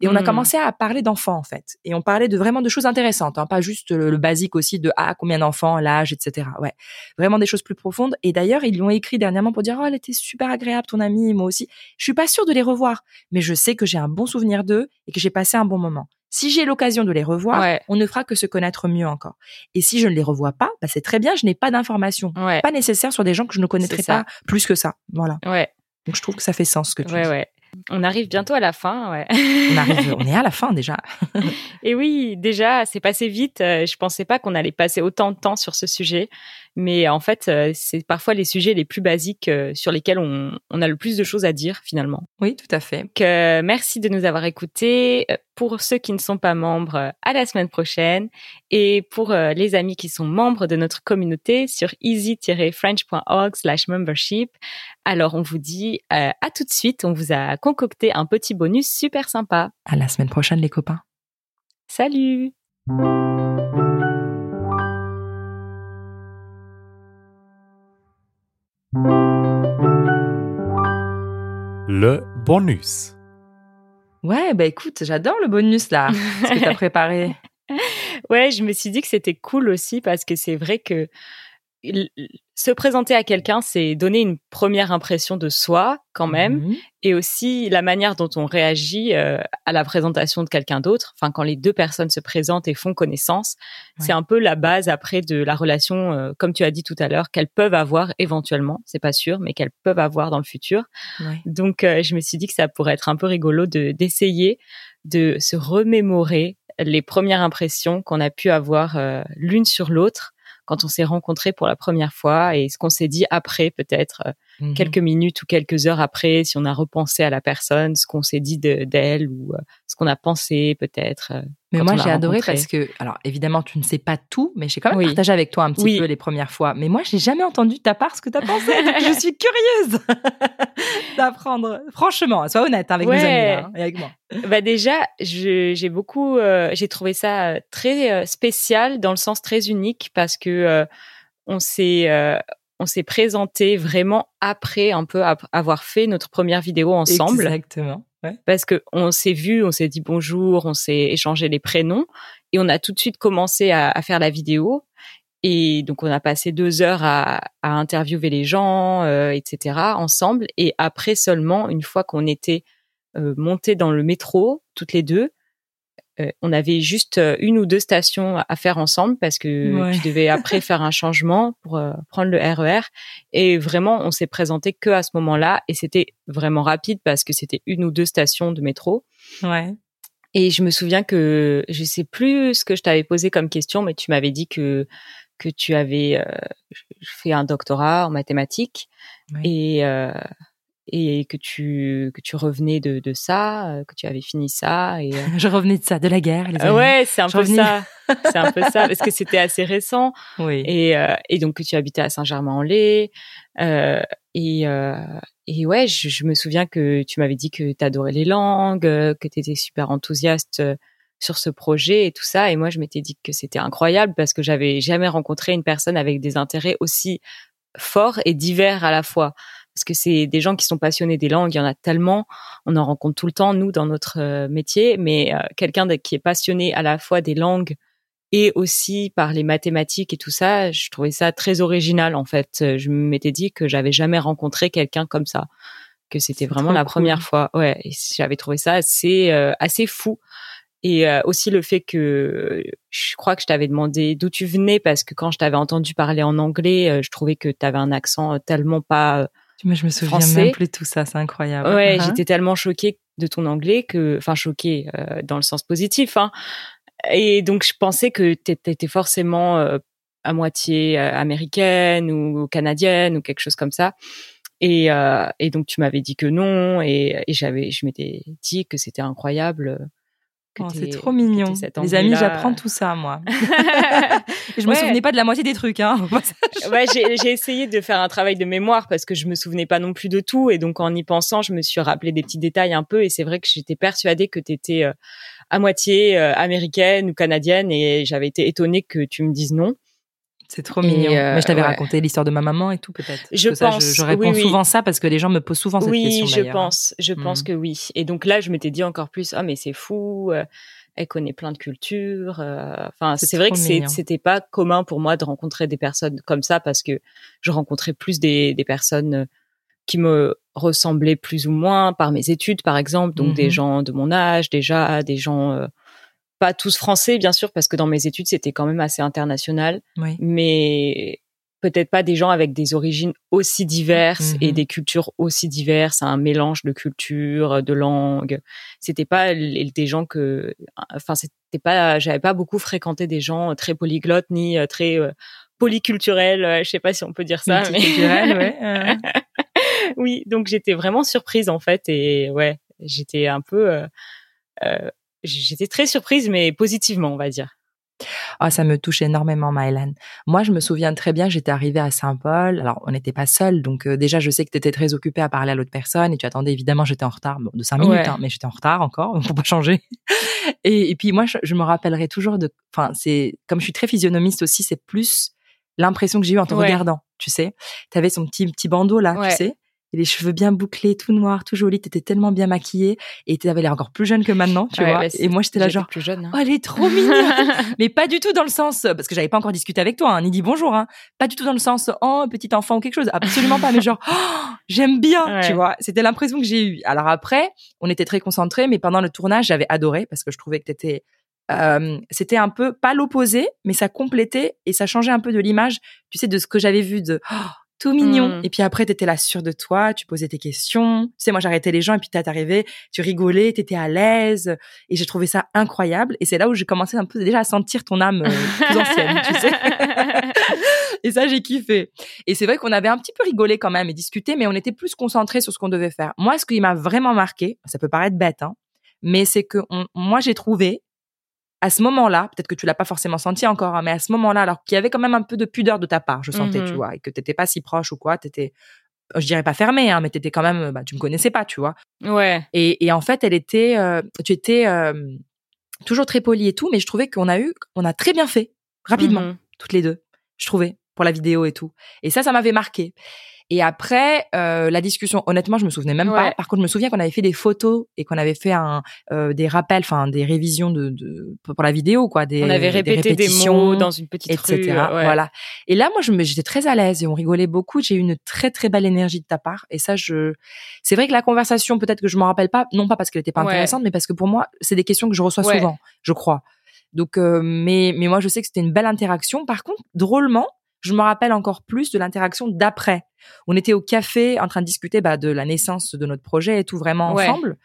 Et on a Hmm. commencé à parler d'enfants en fait. Et on parlait de vraiment de choses intéressantes, hein, pas juste le, le basique aussi de ah combien d'enfants, l'âge, etc. Ouais, vraiment des choses plus profondes. Et d'ailleurs ils lui ont écrit dernièrement pour dire oh elle était super agréable ton amie, moi aussi. Je suis pas sûre de les revoir, mais je sais que j'ai un bon souvenir d'eux et que j'ai passé un bon moment. Si j'ai l'occasion de les revoir, Ouais. on ne fera que se connaître mieux encore. Et si je ne les revois pas, bah c'est très bien, je n'ai pas d'informations, Ouais. pas nécessaires sur des gens que je ne connaîtrais pas plus que ça. Voilà. Ouais. Donc je trouve que ça fait sens ce que tu Ouais, dis. ouais. On arrive bientôt à la fin, ouais. On arrive, on est à la fin déjà. Et oui, déjà, c'est passé vite. Euh, Je pensais pas qu'on allait passer autant de temps sur ce sujet, mais en fait, euh, c'est parfois les sujets les plus basiques euh, sur lesquels on, on a le plus de choses à dire finalement. Oui, tout à fait. Donc, euh, merci de nous avoir écoutés. Pour ceux qui ne sont pas membres, euh, à la semaine prochaine. Et pour euh, les amis qui sont membres de notre communauté sur easy-french.org/membership. Alors, on vous dit euh, à tout de suite. On vous a concocté un petit bonus super sympa. À la semaine prochaine, les copains. Salut Le bonus. Ouais, bah écoute, j'adore le bonus là, ce que t'as préparé. Ouais, je me suis dit que c'était cool aussi parce que c'est vrai que se présenter à quelqu'un, c'est donner une première impression de soi quand même, Mhm. et aussi la manière dont on réagit euh, à la présentation de quelqu'un d'autre. Enfin, quand les deux personnes se présentent et font connaissance, c'est un peu la base après de la relation, euh, comme tu as dit tout à l'heure, qu'elles peuvent avoir éventuellement. C'est pas sûr, mais qu'elles peuvent avoir dans le futur. Ouais. Donc, euh, je me suis dit que ça pourrait être un peu rigolo de d'essayer de se remémorer les premières impressions qu'on a pu avoir l'une sur l'autre quand on s'est rencontrés pour la première fois et ce qu'on s'est dit après, peut-être Mhm. quelques minutes ou quelques heures après, si on a repensé à la personne, ce qu'on s'est dit de- d'elle ou euh, ce qu'on a pensé peut-être. euh, Mais moi, j'ai adoré parce que, alors évidemment, tu ne sais pas tout, mais j'ai quand même Oui. partagé avec toi un petit Oui. peu les premières fois. Mais moi, j'ai jamais entendu de ta part ce que t'as pensé. donc je suis curieuse d'apprendre. Franchement, sois honnête avec mes Ouais. amis là, hein, et avec moi. Bah déjà, j'ai beaucoup, euh, j'ai trouvé ça très euh, spécial dans le sens très unique parce que euh, on s'est, on s'est présenté vraiment après un peu avoir fait notre première vidéo ensemble Exactement. Ouais. parce que on s'est vu, on s'est dit bonjour, on s'est échangé les prénoms et on a tout de suite commencé à, à faire la vidéo. Et donc on a passé deux heures à, à interviewer les gens, euh, etc. ensemble. Et après seulement, une fois qu'on était euh, montés dans le métro, toutes les deux, euh, on avait juste euh, une ou deux stations à faire ensemble parce que Ouais. tu devais après faire un changement pour euh, prendre le RER. Et vraiment, on s'est présenté que à ce moment-là. Et c'était vraiment rapide parce que c'était une ou deux stations de métro. Ouais. Et je me souviens que je sais plus ce que je t'avais posé comme question, mais tu m'avais dit que que tu avais euh, fait un doctorat en mathématiques Ouais. et et que tu que tu revenais de, de ça, euh, que tu avais fini ça et je revenais de ça, de la guerre. Les amis. ouais, c'est un Je peu revenais. ça, c'est un peu ça parce que c'était assez récent Oui. et euh, et donc que tu habitais à Saint-Germain-en-Laye euh, et euh, et ouais, je, je me souviens que tu m'avais dit que tu adorais les langues, euh, que tu étais super enthousiaste euh, sur ce projet et tout ça et moi je m'étais dit que c'était incroyable parce que j'avais jamais rencontré une personne avec des intérêts aussi forts et divers à la fois parce que c'est des gens qui sont passionnés des langues, il y en a tellement, on en rencontre tout le temps nous dans notre euh, métier, mais euh, quelqu'un qui est passionné à la fois des langues et aussi par les mathématiques et tout ça, je trouvais ça très original en fait. Euh, Je m'étais dit que j'avais jamais rencontré quelqu'un comme ça, que c'était vraiment la cool. première fois. Ouais, et j'avais trouvé ça assez euh, assez fou. Et euh, aussi le fait que je crois que je t'avais demandé d'où tu venais parce que quand je t'avais entendu parler en anglais, je trouvais que tu avais un accent tellement pas Mais je me souviens Français. même plus de tout ça, c'est incroyable. Ouais, Uh-huh. j'étais tellement choquée de ton anglais que, enfin choquée euh, dans le sens positif. Hein. Et donc je pensais que t'étais forcément euh, à moitié euh, américaine ou canadienne ou quelque chose comme ça. Et, euh, et donc tu m'avais dit que non et, et j'avais, je m'étais dit que c'était incroyable. Euh, que Oh, c'est trop mignon. Les amis, j'apprends tout ça, moi. Je me Ouais. souvenais pas de la moitié des trucs, hein. ouais, j'ai essayé de faire un travail de mémoire parce que je me souvenais pas non plus de tout et donc en y pensant, je me suis rappelé des petits détails un peu et c'est vrai que j'étais persuadée que tu étais à moitié euh, américaine ou canadienne et j'avais été étonnée que tu me dises non. C'est trop mignon. euh, Mais je t'avais ouais. raconté l'histoire de ma maman et tout, peut-être. Je Parce que ça, pense, je, je réponds oui, oui. souvent ça parce que les gens me posent souvent cette oui, question. je d'ailleurs. pense, je pense Mhm. que oui. Et donc là, je m'étais dit encore plus, ah mais c'est fou, euh, elle connaît plein de cultures. euh, Enfin, C'est c'est vrai que c'était pas commun pour moi de rencontrer des personnes comme ça parce que je rencontrais plus des, des personnes qui me ressemblaient plus ou moins par mes études, par exemple. Donc des Mhm. gens de mon âge déjà, des gens pas tous français bien sûr parce que dans mes études c'était quand même assez international Oui. mais peut-être pas des gens avec des origines aussi diverses et Mhm. des cultures aussi diverses, un mélange de cultures, de langues. C'était pas des gens que, enfin, c'était pas, j'avais pas beaucoup fréquenté des gens très polyglottes ni très euh, polyculturels. euh, Je sais pas si on peut dire ça, mais Multiculturel, ouais. euh. oui. Donc j'étais vraiment surprise en fait et ouais, j'étais un peu, euh, euh, j'étais très surprise mais positivement on va dire. Ah, ça me touche énormément, Mylan. Moi, je me souviens très bien, j'étais arrivée à Saint-Paul. Alors, on n'était pas seuls, donc euh, déjà, je sais que tu étais très occupée à parler à l'autre personne et tu attendais évidemment, j'étais en retard, bon, de cinq minutes, Ouais. hein, mais j'étais en retard encore, faut pas changer. Et, et puis moi, je, je me rappellerai toujours de, enfin, c'est comme je suis très physionomiste aussi, c'est plus l'impression que j'ai eue en te Ouais. regardant. Tu sais, tu avais son petit petit bandeau là, Ouais. tu sais. Et les cheveux bien bouclés, tout noir, tout joli, t'étais tellement bien maquillée et t'avais l'air encore plus jeune que maintenant, tu Ouais, vois. ouais, et moi, j'étais là genre, plus jeune. hein. oh, elle est trop mignonne mais pas du tout dans le sens parce que j'avais pas encore discuté avec toi hein, ni dit bonjour hein. pas du tout dans le sens oh petit enfant ou quelque chose absolument pas mais genre oh, j'aime bien Ouais. tu vois c'était l'impression que j'ai eue alors après on était très concentrés mais pendant le tournage j'avais adoré parce que je trouvais que t'étais euh, c'était un peu pas l'opposé mais ça complétait et ça changeait un peu de l'image tu sais de ce que j'avais vu de oh, tout mignon Mm. et puis après t'étais là sûre de toi tu posais tes questions tu sais moi j'arrêtais les gens et puis t'es arrivé tu rigolais t'étais à l'aise et j'ai trouvé ça incroyable. Et c'est là où j'ai commencé un peu déjà à sentir ton âme euh, plus ancienne, tu sais. et ça, j'ai kiffé. Et c'est vrai qu'on avait un petit peu rigolé quand même et discuté, mais on était plus concentrés sur ce qu'on devait faire. Moi, ce qui m'a vraiment marqué, ça peut paraître bête, hein, mais c'est que on- moi, j'ai trouvé à ce moment-là, peut-être que tu l'as pas forcément senti encore, hein, mais à ce moment-là, alors qu'il y avait quand même un peu de pudeur de ta part, je sentais, tu vois, et que t'étais pas si proche ou quoi, t'étais, je dirais pas fermé, hein, mais t'étais quand même, bah, tu me connaissais pas, tu vois. Ouais. Et, et en fait, elle était, euh, tu étais euh, toujours très polie et tout, mais je trouvais qu'on a eu, on a très bien fait, rapidement, Mhm. toutes les deux, je trouvais, pour la vidéo et tout. Et ça, ça m'avait marqué. Et après, euh, la discussion, honnêtement, je me souvenais même pas. Par contre, je me souviens qu'on avait fait des photos et qu'on avait fait un, euh, des rappels, enfin des révisions de, de pour la vidéo, quoi. Des, On avait répété des, mots dans une petite etc. rue. euh, ouais. Voilà. Et là, moi, je j'étais très à l'aise et on rigolait beaucoup. J'ai eu une très très belle énergie de ta part. Et ça, je, c'est vrai que la conversation, peut-être que je m'en rappelle pas, non pas parce qu'elle était pas Ouais. intéressante, mais parce que pour moi, c'est des questions que je reçois souvent, je crois. Donc, euh, mais mais moi, je sais que c'était une belle interaction. Par contre, drôlement, je me rappelle encore plus de l'interaction d'après. On était au café en train de discuter bah, de la naissance de notre projet et tout vraiment Ouais. ensemble.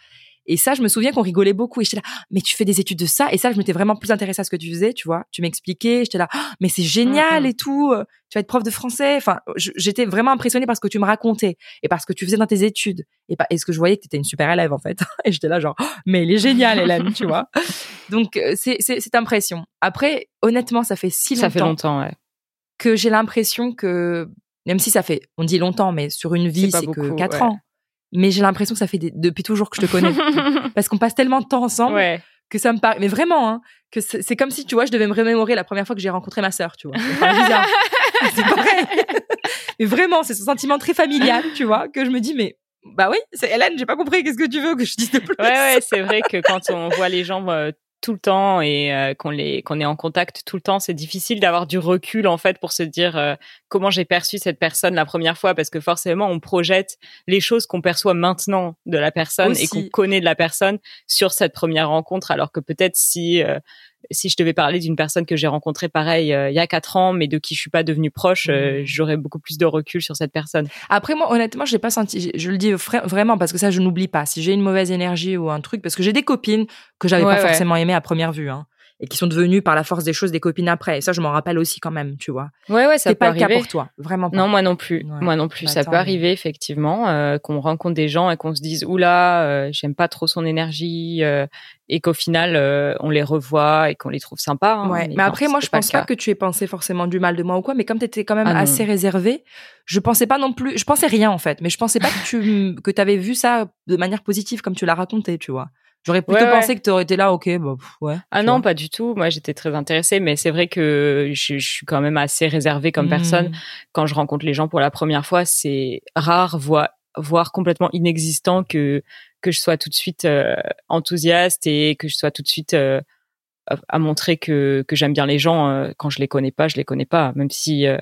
Et ça, je me souviens qu'on rigolait beaucoup. Et j'étais là, Ah, mais tu fais des études de ça? Et ça, je m'étais vraiment plus intéressée à ce que tu faisais, tu vois. Tu m'expliquais. J'étais là, Ah, mais c'est génial Mhm. et tout. euh, Tu vas être prof de français. Enfin, j'étais vraiment impressionnée par ce que tu me racontais et par ce que tu faisais dans tes études. Et, par, et ce que je voyais que tu étais une super élève, en fait. Et j'étais là, genre, Ah, mais elle est géniale, Hélène, tu vois. Donc, euh, c'est c'est- cette impression. Après, honnêtement, ça fait si longtemps Ça fait longtemps, ouais. Que j'ai l'impression que, même si ça fait, on dit longtemps, mais sur une vie, c'est que beaucoup, quatre ouais. ans. Mais j'ai l'impression que ça fait des- depuis toujours que je te connais. parce qu'on passe tellement de temps ensemble ouais. que ça me paraît, mais vraiment, hein, que c'est comme si, tu vois, je devais me remémorer la première fois que j'ai rencontré ma sœur, tu vois. C'est vrai. mais vraiment, c'est ce sentiment très familial, tu vois, que je me dis, mais, bah oui, c'est Hélène, j'ai pas compris, qu'est-ce que tu veux que je dise de plus? Ouais, ouais, c'est vrai que quand on voit les gens euh, tout le temps et euh, qu'on les qu'on est en contact tout le temps, c'est difficile d'avoir du recul en fait pour se dire euh, comment j'ai perçu cette personne la première fois parce que forcément on projette les choses qu'on perçoit maintenant de la personne et qu'on connaît de la personne sur cette première rencontre alors que peut-être si euh, si je devais parler d'une personne que j'ai rencontrée pareil euh, il y a quatre ans mais de qui je suis pas devenue proche, euh, Mhm. j'aurais beaucoup plus de recul sur cette personne. Après moi honnêtement j'ai pas senti je- le dis vra- vraiment parce que ça je n'oublie pas si j'ai une mauvaise énergie ou un truc parce que j'ai des copines que j'avais Ouais, pas ouais. forcément aimées à première vue hein, et qui sont devenues par la force des choses des copines après et ça je m'en rappelle aussi quand même tu vois Ouais ouais, ça c'est peut pas le cas pour toi vraiment pas Non, moi non plus. Ouais. Moi non plus. Bah, ça attends, peut mais- arriver effectivement euh, qu'on rencontre des gens et qu'on se dise oula, euh, j'aime pas trop son énergie euh, et qu'au final on les revoit et qu'on les trouve sympas. hein. Ouais, mais non, après moi je pense pas que tu aies pensé forcément du mal de moi ou quoi mais comme tu étais quand même Ah assez réservée je pensais pas non plus je pensais rien en fait mais je pensais pas que tu que avais vu ça de manière positive comme tu l'as raconté tu vois j'aurais plutôt Ouais, ouais. pensé que tu aurais été là OK bah pff, ouais Ah non, vois. pas du tout. Moi, j'étais très intéressée, mais c'est vrai que je, je suis quand même assez réservée comme personne. Quand je rencontre les gens pour la première fois, c'est rare, voire, voire complètement inexistant que que je sois tout de suite euh, enthousiaste et que je sois tout de suite euh, à- montrer que que j'aime bien les gens euh, quand je les connais pas, je les connais pas. Même si euh,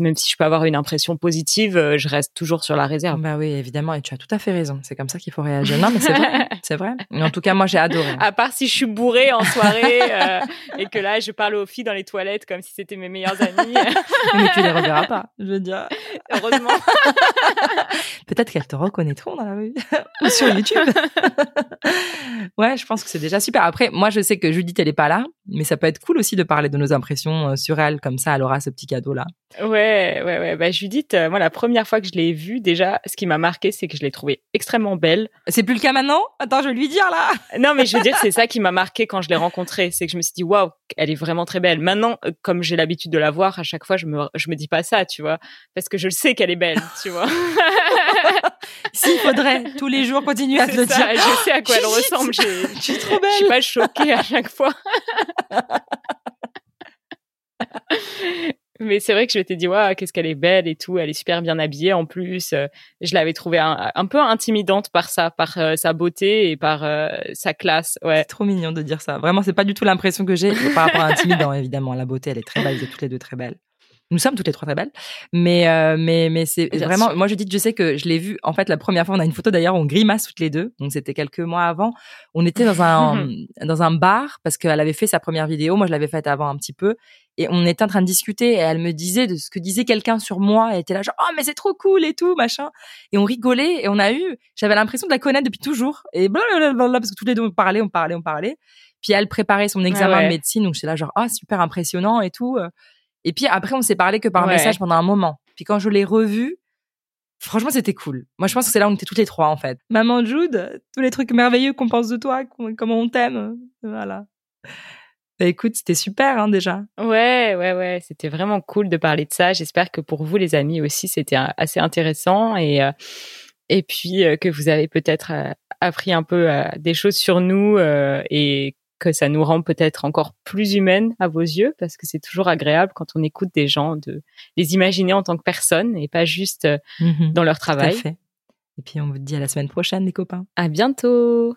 même si je peux avoir une impression positive, euh, je reste toujours sur la réserve. Bah oui, évidemment, et tu as tout à fait raison. C'est comme ça qu'il faut réagir. Non, mais c'est vrai, c'est vrai. Mais en tout cas, moi, j'ai adoré. À part si je suis bourrée en soirée euh, et que là je parle aux filles dans les toilettes comme si c'était mes meilleures amies. mais tu les reverras pas. Je veux dire, Heureusement. peut-être qu'elles te reconnaîtront dans la rue ou sur YouTube. ouais, je pense que c'est déjà super. Après, moi, je sais que Judith, elle est pas là, mais ça peut être cool aussi de parler de nos impressions euh, sur elle, comme ça, elle aura ce petit cadeau-là. Ouais, ouais, ouais. Bah, Judith, euh, moi, la première fois que je l'ai vue, déjà, ce qui m'a marqué, c'est que je l'ai trouvée extrêmement belle. C'est plus le cas maintenant? Attends, je vais lui dire là. Non, mais je veux dire, c'est ça qui m'a marqué quand je l'ai rencontrée. C'est que je me suis dit, waouh, elle est vraiment très belle. Maintenant, euh, comme j'ai l'habitude de la voir, à chaque fois, je me, je me dis pas ça, tu vois. Parce que je le sais qu'elle est belle, tu vois. S'il faudrait tous les jours continuer à te le dire. je sais à quoi elle ressemble. Je suis trop Je suis belle. pas choquée à chaque fois. Mais c'est vrai que je m'étais dit, waouh, qu'est-ce qu'elle est belle et tout. Elle est super bien habillée en plus. Euh, Je l'avais trouvée un, un peu intimidante par ça, par euh, sa beauté et par euh, sa classe. Ouais. C'est trop mignon de dire ça. Vraiment, c'est pas du tout l'impression que j'ai par rapport à intimidant, évidemment. La beauté, elle est très belle. Vous êtes toutes les deux très belles. Nous sommes toutes les trois très belles. Mais, euh, mais, mais c'est Bien vraiment, sûr. moi, je dis, je sais que je l'ai vu. En fait, la première fois, on a une photo d'ailleurs, on grimace toutes les deux. Donc, c'était quelques mois avant. On était dans un, dans un bar parce qu'elle avait fait sa première vidéo. Moi, je l'avais faite avant un petit peu. Et on était en train de discuter et elle me disait de ce que disait quelqu'un sur moi. Elle était là, genre, oh, mais c'est trop cool et tout, machin. Et on rigolait et on a eu, j'avais l'impression de la connaître depuis toujours. Et blablabla, parce que tous les deux, on parlait, on parlait, on parlait. Puis elle préparait son examen ouais. de médecine, donc j'étais là genre ah super impressionnant et tout. Et puis après on s'est parlé que par Ouais. message pendant un moment. Puis quand je l'ai revue, franchement c'était cool. Moi je pense que c'est là où on était toutes les trois en fait. Maman Jude, tous les trucs merveilleux qu'on pense de toi, comment on t'aime, voilà. Bah écoute, c'était super hein, déjà. Ouais, ouais, ouais. C'était vraiment cool de parler de ça. J'espère que pour vous, les amis aussi, c'était assez intéressant et euh, et puis euh, que vous avez peut-être euh, appris un peu euh, des choses sur nous euh, et que ça nous rend peut-être encore plus humaines à vos yeux parce que c'est toujours agréable quand on écoute des gens de les imaginer en tant que personnes et pas juste euh, dans leur Tout à travail. fait. Et puis on vous dit à la semaine prochaine les copains. À bientôt.